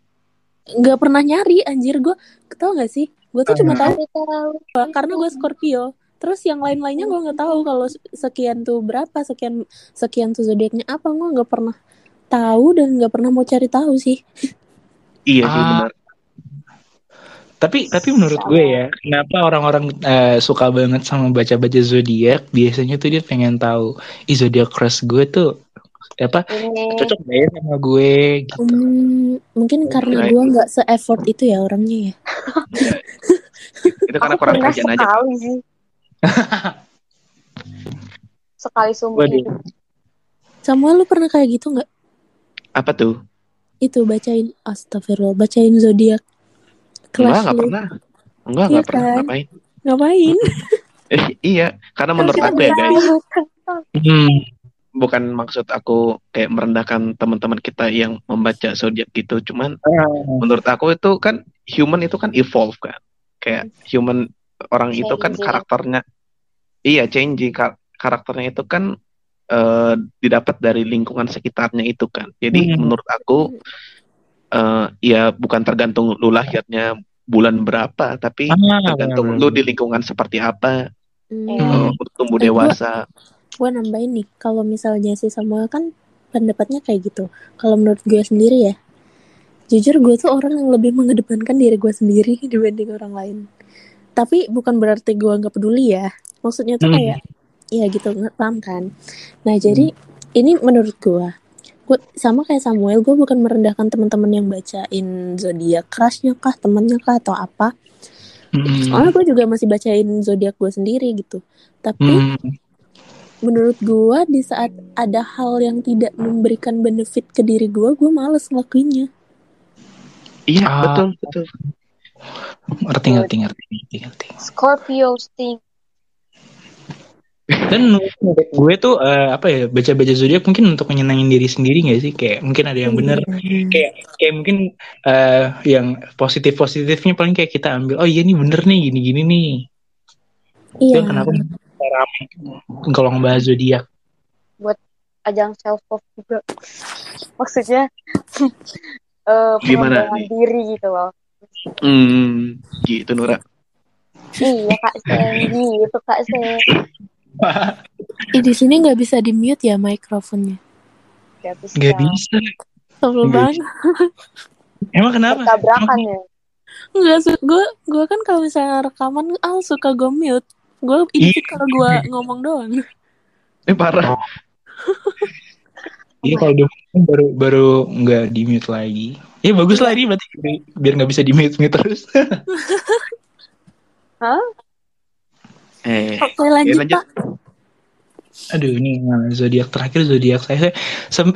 nggak pernah nyari anjir gue, tau gak sih? Gue tuh cuma tahu karena gue Scorpio. Terus yang lain-lainnya gue nggak tahu kalau sekian tuh berapa, sekian sekian tuh zodiaknya apa, gue nggak pernah tahu dan nggak pernah mau cari tahu sih. Iya sih Ah. benar. Tapi tapi menurut gue ya, kenapa orang-orang eh, suka banget sama baca-baca zodiak? Biasanya tuh dia pengen tahu, ih zodiak crush gue tuh apa ini cocok gak ya sama gue? Gitu. Hmm, mungkin karena Kirain. gue nggak se-effort itu ya orangnya ya. Itu karena aku kurang pernah kajian aja. sekali sih sekali hidup Samuel lu pernah kayak gitu nggak? Apa tuh? Itu bacain astagfirullah, bacain zodiak. Enggak, Kelas enggak lu. pernah. Enggak, Iya enggak pernah. kan? Ngapain? Ngapain? Eh, iya, karena menurut kita aku ya, guys, Hmm. bukan maksud aku kayak merendahkan teman-teman kita yang membaca zodiak gitu, cuman menurut aku itu kan human itu kan evolve kan. Kayak human orang itu kan Changing. karakternya iya changing Kar- karakternya itu kan eh, didapat dari lingkungan sekitarnya itu kan. Jadi Hmm. menurut aku eh, ya bukan tergantung lu lahirnya bulan berapa, tapi Ah, tergantung benar, lu benar. di lingkungan seperti apa Hmm. Iya. eh, untuk tumbuh Eh, dewasa. gue nambahin nih kalau misalnya si Samuel kan pendapatnya kayak gitu kalau menurut gue sendiri ya jujur gue tuh orang yang lebih mengedepankan diri gue sendiri dibanding orang lain tapi bukan berarti gue nggak peduli ya maksudnya tuh Hmm. kayak ya gitu nggak paham kan nah jadi ini menurut gue gue sama kayak Samuel gue bukan merendahkan teman-teman yang bacain zodiak crushnya kah temannya kah atau apa Hmm. soalnya gue juga masih bacain zodiak gue sendiri gitu tapi Hmm. menurut gua di saat ada hal yang tidak memberikan benefit ke diri gua, gua males ngelakuinnya. Iya, Ah. betul, betul. Ngerti, ngerti, ngerti, ngerti, ngerti. Scorpio sting. Dan menurut gue tuh eh, apa ya baca-baca zodiak mungkin untuk menyenangin diri sendiri gak sih? Kayak mungkin ada yang bener kayak kayak mungkin eh, yang positif positifnya paling kayak kita ambil oh iya nih bener nih gini gini nih Iya. itu kenapa rame kalau ngebahas zodiak Ajang self love juga. Maksudnya eh Gimana diri gitu loh. Hmm, gitu Nura. Iya Kak Sen, gitu Kak Sen. Ih, di sini nggak bisa di mute ya mikrofonnya. Gak bisa. nggak bisa Tolong Nggak banget. emang kenapa Tabrakan ya. Enggak su gue gue kan kalau misalnya rekaman al suka gue mute. Gue Iya. edit kalau gue ngomong doang. Ini parah. iya kalau dia baru baru nggak di mute lagi ya bagus lah ini berarti biar nggak bisa di mute mute terus Hah? Eh, Oke lanjut, lanjut. pak. Aduh ini zodiak terakhir zodiak saya,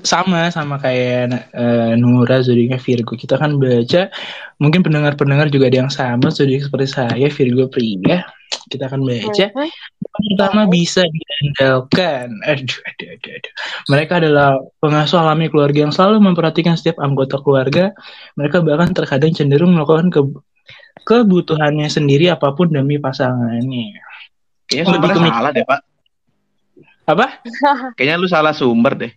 sama sama kayak eh, Nura zodiaknya Virgo. Kita kan baca mungkin pendengar-pendengar juga ada yang sama zodiak seperti saya Virgo pria. Kita akan baca yang pertama bisa diandalkan. Aduh, aduh, aduh, aduh. Mereka adalah pengasuh alami keluarga yang selalu memperhatikan setiap anggota keluarga. Mereka bahkan terkadang cenderung melakukan ke- kebutuhannya sendiri apa pun demi pasangannya. Kayaknya Lebih sumbernya ke- salah deh, Pak. Apa? Kayaknya lu salah sumber deh.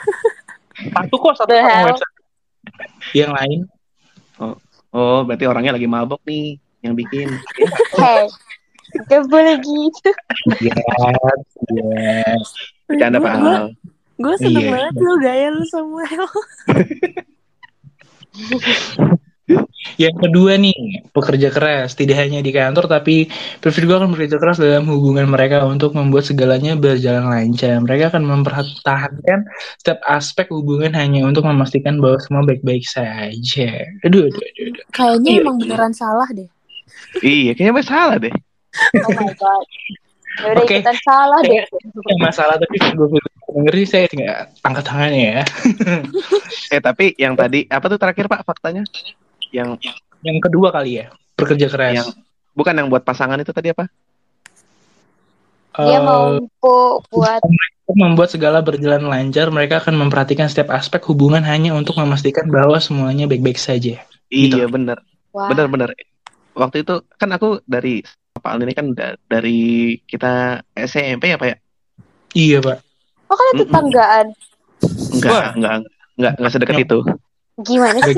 Satu kok satu website. Yang lain Oh, berarti orangnya lagi mabok nih yang bikin. Gak boleh gitu. Yes, yes. Bercanda, Pak Gue Al. gue seneng Iya. banget lo gaya lu Samuel. Yang kedua nih, pekerja keras. Tidak hanya di kantor, tapi Virgo akan bekerja keras dalam hubungan mereka untuk membuat segalanya berjalan lancar. Mereka akan mempertahankan setiap aspek hubungan hanya untuk memastikan bahwa semua baik-baik saja. Aduh, aduh, aduh, aduh. Kayaknya Iya. emang beneran salah deh. Iya, kayaknya salah deh. Oh my god. Yaudah Oke. ikutan salah deh. Masalah tapi Virgo Virgo denger sih saya tinggal angkat tangannya ya. Eh, tapi yang tadi apa tuh terakhir, Pak, faktanya? Yang Yang kedua kali ya, pekerja keras. yang bukan yang buat pasangan itu tadi apa? Dia Eh, mampu buat membuat segala berjalan lancar, mereka akan memperhatikan setiap aspek hubungan hanya untuk memastikan bahwa semuanya baik-baik saja. Gitu. Iya, bener. wah. Bener-bener. Waktu itu kan aku dari Pak Al ini kan da- dari kita SMP ya, Pak ya? Iya, Pak. Oh kalian tetanggaan. Enggak, Wah. enggak, enggak, enggak sedekat itu. Gimana sih?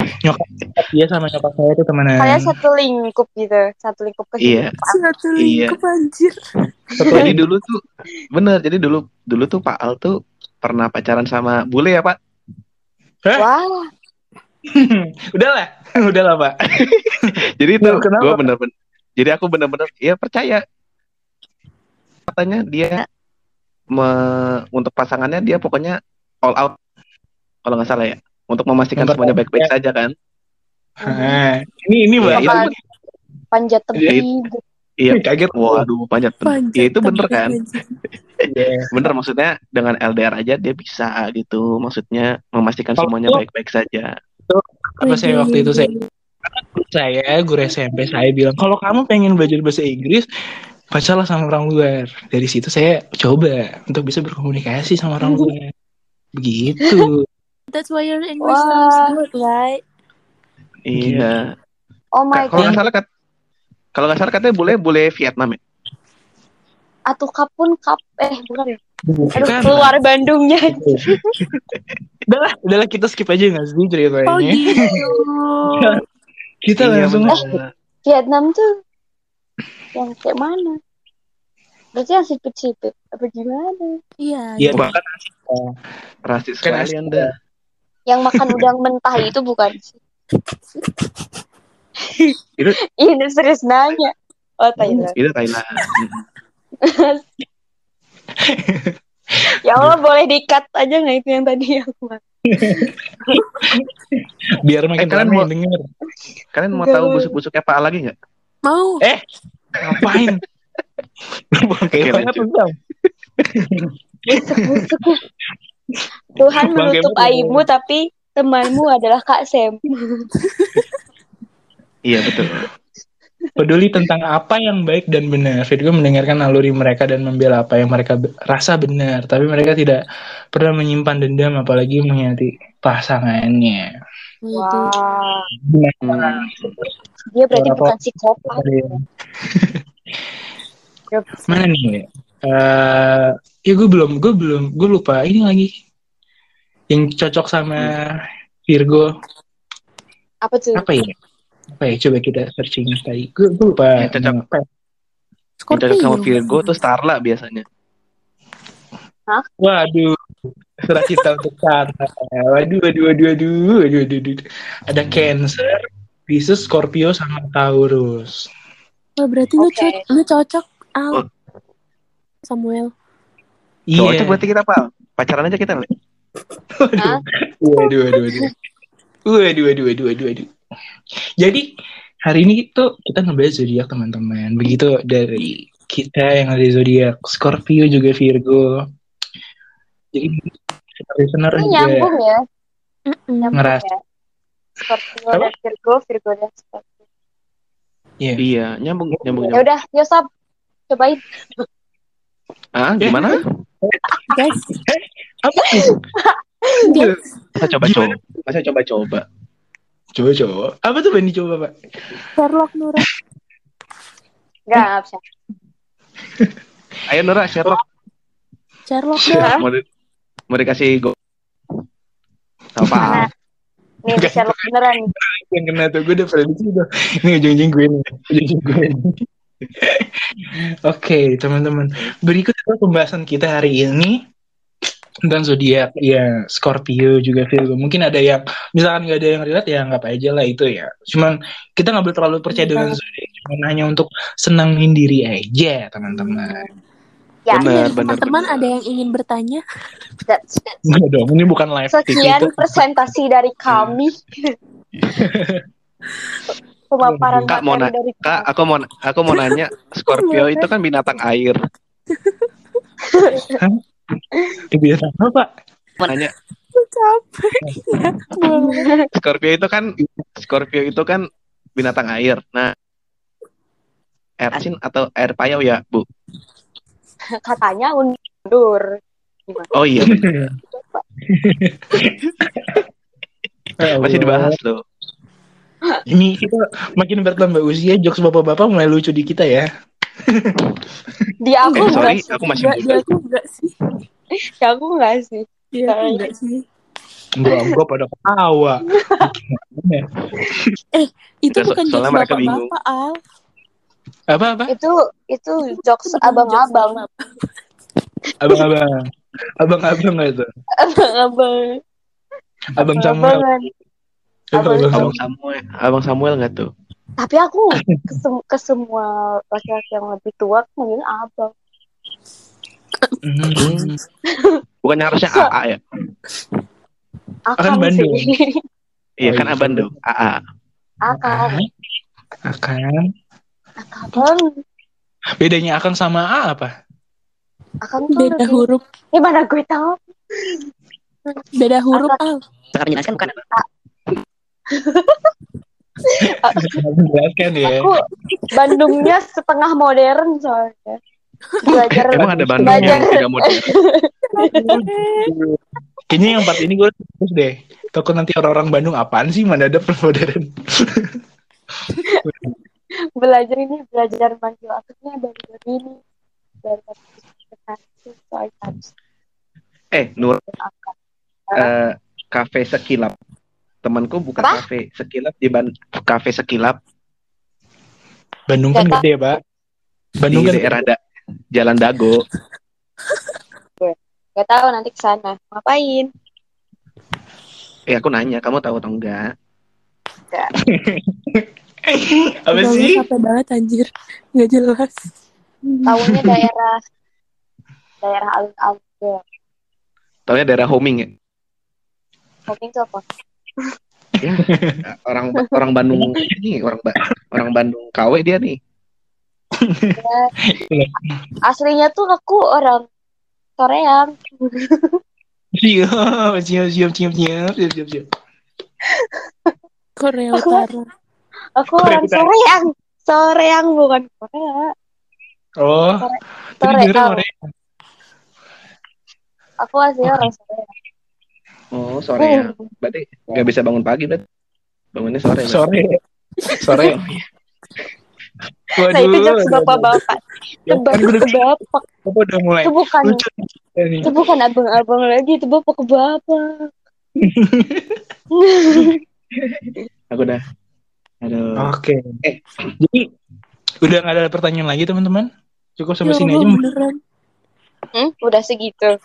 Nyokap dia sama nyokap saya itu temenan. Kalian satu lingkup gitu, satu lingkup Iya. kehidupan. Satu Iya. lingkup anjir. Jadi dulu tuh bener, jadi dulu dulu tuh Pak Al tuh pernah pacaran sama bule ya, Pak? Hah? Wah, Udahlah, udahlah, Pak. Jadi itu gue bener-bener jadi aku bener-bener ya percaya katanya dia me- untuk pasangannya dia pokoknya all out kalau nggak salah ya untuk memastikan Memperhatikan. semuanya baik-baik saja kan Nah, ini ini, Iya, itu Apa? panjat tebing. iya Kaget. waduh Panjat ya itu bener tebing, kan. Iya. bener maksudnya dengan LDR aja dia bisa gitu maksudnya memastikan semuanya itu- baik-baik saja Apa saya waktu itu saya saya guru SMP saya bilang kalau kamu pengen belajar bahasa Inggris pacarlah sama orang luar. Dari situ saya coba untuk bisa berkomunikasi sama orang luar. Begitu. That's why your English Wah. sounds good, right? iya Oh my kalau nggak god. salah kat kalau nggak salah katanya bule bule Vietnam ya atau kapun kap eh bukan ya aduh keluar Bandungnya Udah lah, udah lah kita skip aja nggak sih ceritanya? Oh gitu. Kita Iya, langsung bener. Vietnam tuh yang kayak mana berarti yang sipit-sipit apa gimana Iya. Iya, iya. bahkan rasis Kan sekali asli. anda yang makan udang mentah itu bukan sih Itu- ini serius nanya oh Thailand itu Thailand ya Allah boleh di-cut aja nggak itu yang tadi aku biar makin Eh, kalian mau- denger. kalian mau tahu busuk-busuknya Pak lagi nggak Mau. Ngapain? Bukan kayak Oke, banget lanjut. Bang. Tuhan menutup aibmu tapi temanmu adalah Kak Sem iya betul Peduli tentang apa yang baik dan benar. Virgo mendengarkan naluri mereka dan membela apa yang mereka be- rasa benar, tapi mereka tidak pernah menyimpan dendam apalagi mengkhianati pasangannya. Gimana? Hmm. dia berarti Suara bukan psikopat Mana nih? Eh, ya gue belum, gue belum, gue lupa ini lagi. Yang cocok sama Virgo apa tuh apa ya? Apa ya? Coba kita searching tadi. Gue gue lupa. Yang cocok. apa. Yang cocok Scorpio. sama Virgo tuh Starla biasanya Waduh, surat cinta untuk Sarah. Waduh, waduh, waduh, waduh, waduh, waduh, waduh. Ada Cancer, Pisces, Scorpio, sama Taurus. Oh, berarti lu, Oke. co- lu cocok Al. Oh. Samuel. cocok Iya. berarti kita Pak pacaran aja kita Waduh, waduh, waduh, waduh. Waduh, waduh, waduh, waduh, waduh. Jadi, hari ini tuh kita ngebahas zodiak teman-teman. Begitu dari kita yang ada zodiak Scorpio juga Virgo. Jadi, listener juga nyambung ya nyambung Ngeras- ya Scorpio Apa? dan Virgo Virgo dan Scorpio Iya. iya nyambung nyambung ya udah Yosap cobain ah gimana Guys, Apa? masa coba coba masa coba coba Coba coba. Apa tuh Bani coba pak? Sherlock Nura. nggak bisa ayo Nora Sherlock Sherlock. Hah? mau, di- mau dikasih go apa Mana? nih Sherlock beneran nih. yang kena tuh gue udah prediksi tuh ini ujung-ujung gue nih ujung-ujung gue nih. Oke teman-teman. Berikut adalah pembahasan kita hari ini tentang zodiak. Ya Scorpio juga Virgo. Mungkin ada yang misalkan nggak ada yang relate ya anggap aja lah itu ya. Cuman kita nggak boleh terlalu percaya Iya. dengan zodiak. Cuman hanya untuk senangin diri aja teman-teman. Ya benar benar. Teman-teman benar. ada yang ingin bertanya? Enggak dong ini bukan live sekian itu presentasi dari kami pemaparan Kak, mau na- dari Kak, aku mau aku mau nanya, Scorpio itu kan binatang air. kebiasaan apa Mau nanya, Capek. Scorpio itu kan Scorpio itu kan binatang air. Nah, air asin atau air payau ya, Bu? katanya undur Oh iya, masih dibahas loh. Ini kita makin bertambah usia, jokes bapak-bapak mulai lucu di kita ya. di aku Eh, enggak sorry, sih aku masih Enggak, muda. dia aku enggak sih. di aku enggak sih Dia aku enggak sih. Enggak, gua pada ketawa. Itu So- bukan soalnya jokes mereka bingung. bapak-bapak, Al. Apa-apa? itu itu jokes Itu abang-abang jokes Abang-abang. Abang-abang nggak tuh? abang-abang Abang abangan Abang Abang- Abang Samuel. Abang Samuel nggak tuh? tapi aku ke, sem- ke semua laki-laki yang lebih tua aku manggil abang Hmm. Bukannya harusnya So- AA ya? akang Bandung. Iya Oh, kan iya. Aban tuh, AA. akang Akan. akang Bedanya akan sama A apa? akang tuh Beda lebih huruf. ya mana gue tahu Beda huruf, Al. Sangat menjelaskan bukan? Menjelaskan ya. aku Bandungnya setengah modern soalnya belajar Emang ada Bandung belajar yang tidak modern? Kayaknya yang part ini gue terus deh. Takut nanti orang-orang Bandung apaan sih mana ada modern. belajar ini belajar manggil akunya dari ini dari itu soalnya harus Eh, Nur, akal. eh, kafe sekilap. Temanku buka Apa? kafe sekilap di ban kafe sekilap Bandung kan gede ya, Pak. Bandung di kan daerah da- Jalan Dago. Gak tahu nanti ke sana. Ngapain? Eh, aku nanya, kamu tahu atau enggak? apa Udah, sih? capek banget anjir. Nggak jelas. Tahunya daerah daerah alun-alun. Taunya daerah homing ya? Mungkin itu apa? Ya, orang orang Bandung ini orang Ba- orang Bandung KW dia nih. Aslinya tuh aku orang Korea. Siap, siap, siap, siap, siap, siap, siap, siap. Korea Utara. Aku Korea orang. Soreang. Soreang bukan Korea. Oh, Sore, tahu. Korea. Aku aslinya orang Soreang. Oh, sore ya. Berarti nggak bisa bangun pagi berarti. Bangunnya sore. Sore. Sore. Waduh. Nah itu jokes bapak-bapak. Itu kan gue udah, mulai Itu bukan lucu nih. itu bukan abang-abang lagi, itu bapak-bapak. Aku udah. Aduh. Oke. Eh. Jadi udah nggak ada pertanyaan lagi teman-teman. Cukup sampai Ya sini aja. beneran. Hmm, udah segitu.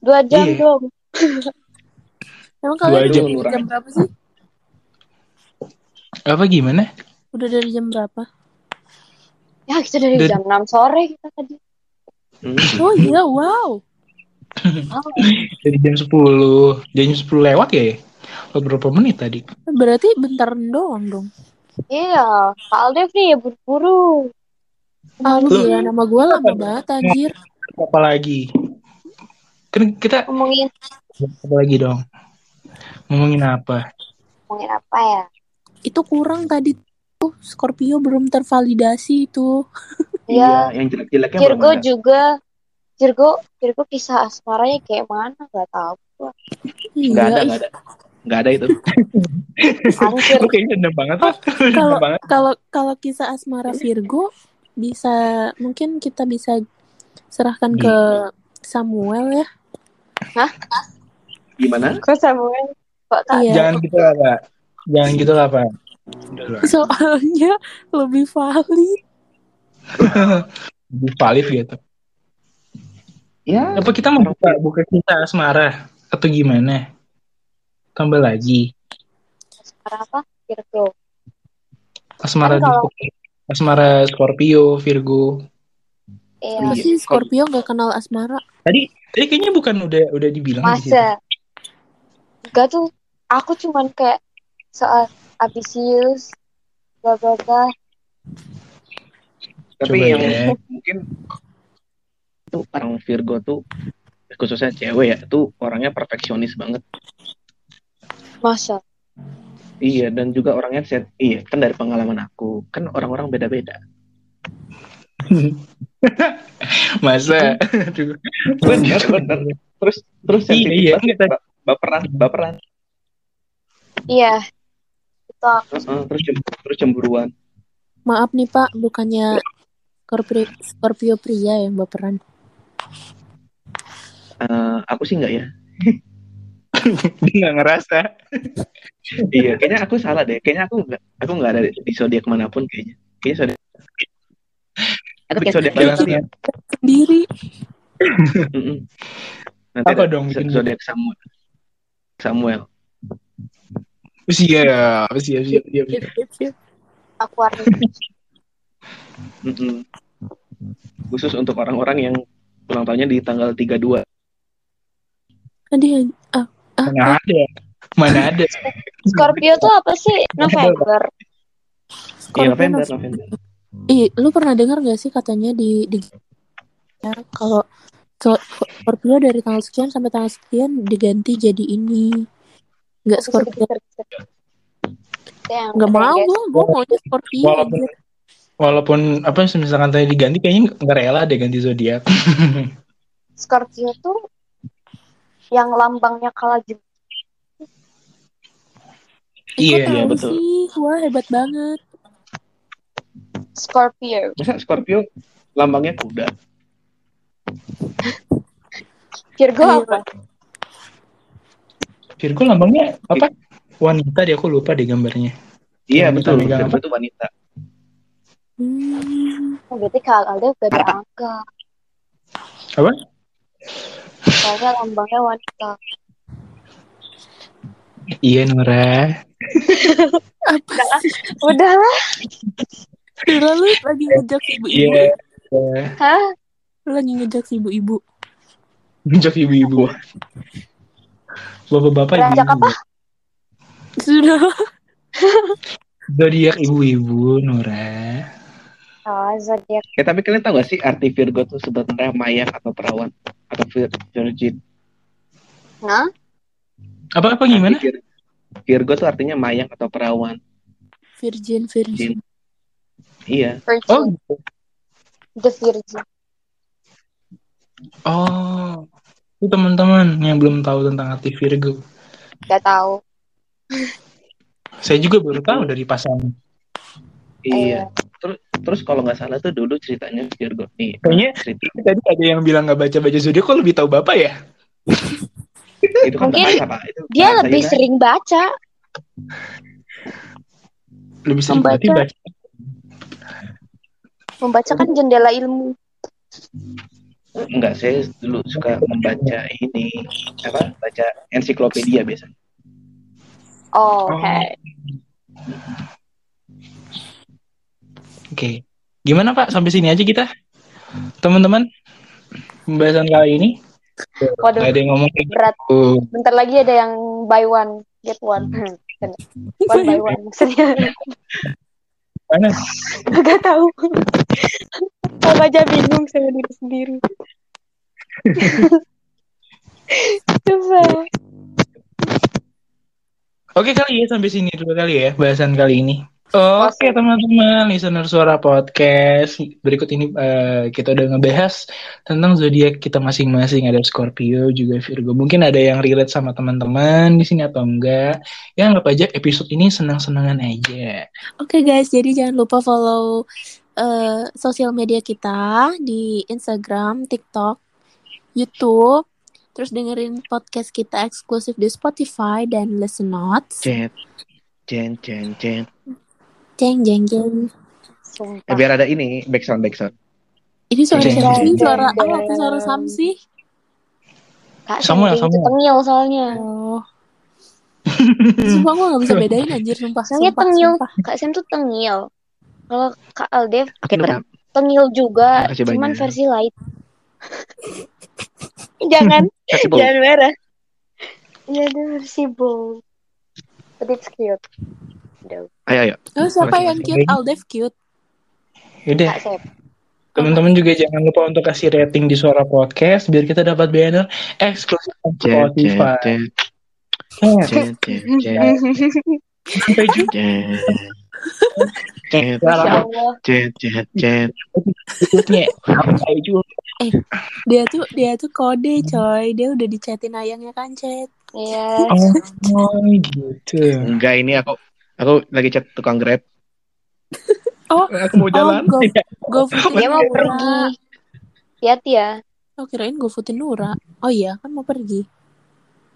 Dua jam Iya. dong. Emang kalian jam, jam berapa sih? Apa gimana? Udah dari jam berapa? Ya kita dari Dan- jam 6 sore kita tadi. Hmm. Oh iya, wow. Oh, Dari jam 10. Jam 10 lewat ya? Lewat berapa menit tadi? Berarti bentar doang dong. iya, Kak Aldev nih ya buru-buru. Ah, gila nama gue lama banget anjir. Apa lagi? Kan kita Ngomongin apa lagi dong? Ngomongin apa? ngomongin apa ya? Itu kurang tadi tuh Scorpio belum tervalidasi itu. Iya, Iya, yang jelek-jeleknya Virgo juga. Virgo, Virgo kisah asmaranya kayak mana? Gak tahu. gua. Iya. Nggak ada, nggak ada. Nggak ada itu. Lu kayaknya dendam banget lah. Kalau kalau kalau kisah asmara Virgo bisa mungkin kita bisa serahkan ke Samuel ya. Gimana? Kok Samuel? Kok tak? Iya. Jangan gitu lah, Pak. Jangan gitu lah, Pak. Soalnya lebih valid. Lebih valid gitu. Ya, Apa kita mau buka, buka cinta asmara? Atau gimana? Tambah lagi. Asmara apa? Virgo. Asmara Kan kalau- di Asmara Scorpio, Virgo. Iya. Apa sih Scorpio nggak kenal asmara? Tadi tadi kayaknya bukan udah udah dibilang di. Masa? Enggak tuh. Aku cuman kayak soal ambisius, bla bla bla. tapi Coba yang ya. mungkin tuh orang Virgo tuh khususnya cewek ya tuh orangnya perfeksionis banget. Masa? Iya dan juga orangnya set. Iya kan dari pengalaman aku kan orang-orang beda-beda. Masa? Bener bener. Terus terus Iya, iya. baperan baperan. Iya. Itu aku. Heeh, terus cem- terus cemburuan. Maaf nih Pak, bukannya Scorpio, Scorpio pria yang baperan. Eh, aku sih nggak ya. Nggak ngerasa. iya kayaknya aku salah deh. Kayaknya aku nggak aku nggak ada di zodiak mana pun kayaknya. Kayaknya zodiak. Aku di zodiak ya. Sendiri. Nanti Apa dong bikin zodiak Samuel. Samuel. Siap, siap, siap, siap. siap. Aquarius. Mm-mm. Khusus untuk orang-orang yang ulang tahunnya di tanggal 32. Aduh, ah, ah, Mana ada? Mana ada? Scorpio tuh apa sih? November. Iya, Scorpio November, Nov- November. Ih, lu pernah dengar gak sih katanya di di kalau so- Scorpio dari tanggal sekian sampai tanggal sekian diganti jadi ini. Enggak Scorpio. Yang Enggak mau gue, gue maunya Scorpio. Walaupun walaupun apa misalkan tadi diganti kayaknya nggak rela deh ganti zodiak. Scorpio tuh yang lambangnya kalah juga. Iya, Kok iya tahu betul. sih? Wah, hebat banget. Scorpio. Masa Scorpio lambangnya kuda? Virgo apa? Virgo lambangnya apa? Wanita deh aku lupa deh gambarnya. Iya Wanita betul, megang Virgo apa? itu wanita. Hmm. Oh, berarti Kak Alda udah ada angka. Apa? Soalnya lambangnya wanita. Iya Nora. Udah lah. Kira lu lagi ngejak ibu-ibu. Iya. Hah? Lu lagi ngejak ibu-ibu. Ngejak ibu-ibu. Bapak-bapak Ngajak ibu-ibu. Sudah. Zodiak ibu-ibu Nora. Oh, zodiak. Ya tapi kalian tahu gak sih arti Virgo itu sebenarnya mayang atau perawan atau vir- virgin? Nah, Apa-apa gimana? Arti Vir- Virgo tuh artinya mayang atau perawan. Virgin, virgin. Iya. Virgin. Oh. The Virgin. oh. Itu teman-teman yang belum tahu tentang arti Virgo. Gak tahu. Saya juga baru tahu dari pasangan. Iya. Terus terus kalau nggak salah tuh dulu ceritanya Virgo nih. Kayaknya cerita tadi ada yang bilang nggak baca-baca zodiak kok lebih tahu bapak ya? itu kan Mungkin Pak. Itu Dia bahasa lebih sering baca. Lebih sering Membaca. berarti baca. Membacakan jendela ilmu. Enggak, saya dulu suka membaca ini apa? Baca ensiklopedia biasa. Oh, Oke. Oh. Oke. Gimana Pak? Sampai sini aja kita. Teman-teman, pembahasan kali ini Waduh, ada yang ngomong berat. gitu. Bentar lagi ada yang buy one get one. Hmm, one by one maksudnya. Mana? Gak tahu. Aku aja bingung sama diri sendiri. Coba. Oke kali ya sampai sini dulu kali ya bahasan kali ini. Oke teman-teman, listener suara podcast. Berikut ini eh, kita udah ngebahas tentang zodiak kita masing-masing. Ada Scorpio, juga Virgo. Mungkin ada yang relate sama teman-teman di sini atau enggak. Ya anggap aja episode ini senang-senangan aja. Oke guys, jadi jangan lupa follow eh, sosial media kita di Instagram, TikTok, YouTube. Terus dengerin podcast kita eksklusif di Spotify dan Listen Notes. Cet, cen, cen, cen. Jeng jeng jeng. Sumpah. Eh, biar ada ini backsound backsound. Ini suara Jeng, siapa sih? jeng, Suara jeng. apa? Suara Sam sih? Kak Samuel, Samuel. tengil soalnya. Oh. Sumpah gue gak bisa bedain anjir sumpah. Soalnya sumpah, tengil. sumpah. Kak Sam tuh tengil. Kalau Kak Aldev Oke, tengil juga, cuman banyak. versi light. jangan, jangan merah. Iya, ada versi bold. But it's cute. Udah, Ayo ayo. Oh, siapa yang cute? Aldev cute. Yaudah, teman-teman juga jangan lupa untuk kasih rating di suara podcast biar kita dapat banner eksklusif Spotify. Eh, Sampai jumpa jumpa. Dia tuh dia tuh kode coy. Dia udah dichatin ayangnya kan chat. Iya. Oh, gitu. Enggak ini aku aku lagi chat tukang grab. Oh, Aku mau jalan. Oh, go, go footin Dia mau Nura. pergi. Hati-hati ya. Oh kirain go footin Nura. Oh iya kan mau pergi.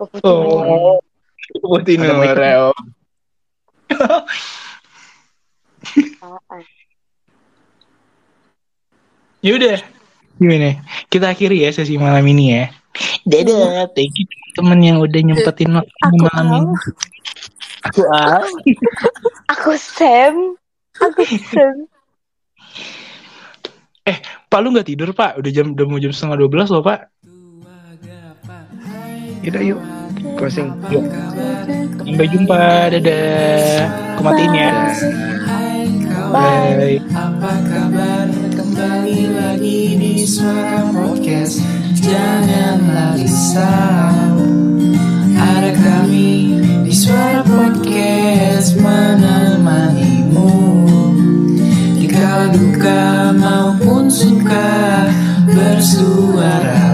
Oh. Nora. Apaan? Yaudah, gimana? Kita akhiri ya sesi malam ini ya. Dadah, thank you teman yang udah nyempetin malam Al. ini. Aku Al. Aku Sam. Aku Sam. Pak lu nggak tidur Pak? Udah jam udah mau jam setengah dua belas loh Pak. Yaudah yuk. Closing. Yuk. Sampai jumpa, dadah. Aku matiin ya. Bye. Apa kabar? Kembali lagi di Suara Podcast Janganlah risau Kami di Suara Podcast Menemanimu. Jika duka maupun suka Bersuaralah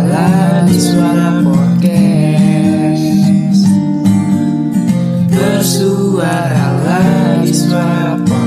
di Suara Podcast. Bersuaralah di Suara Podcast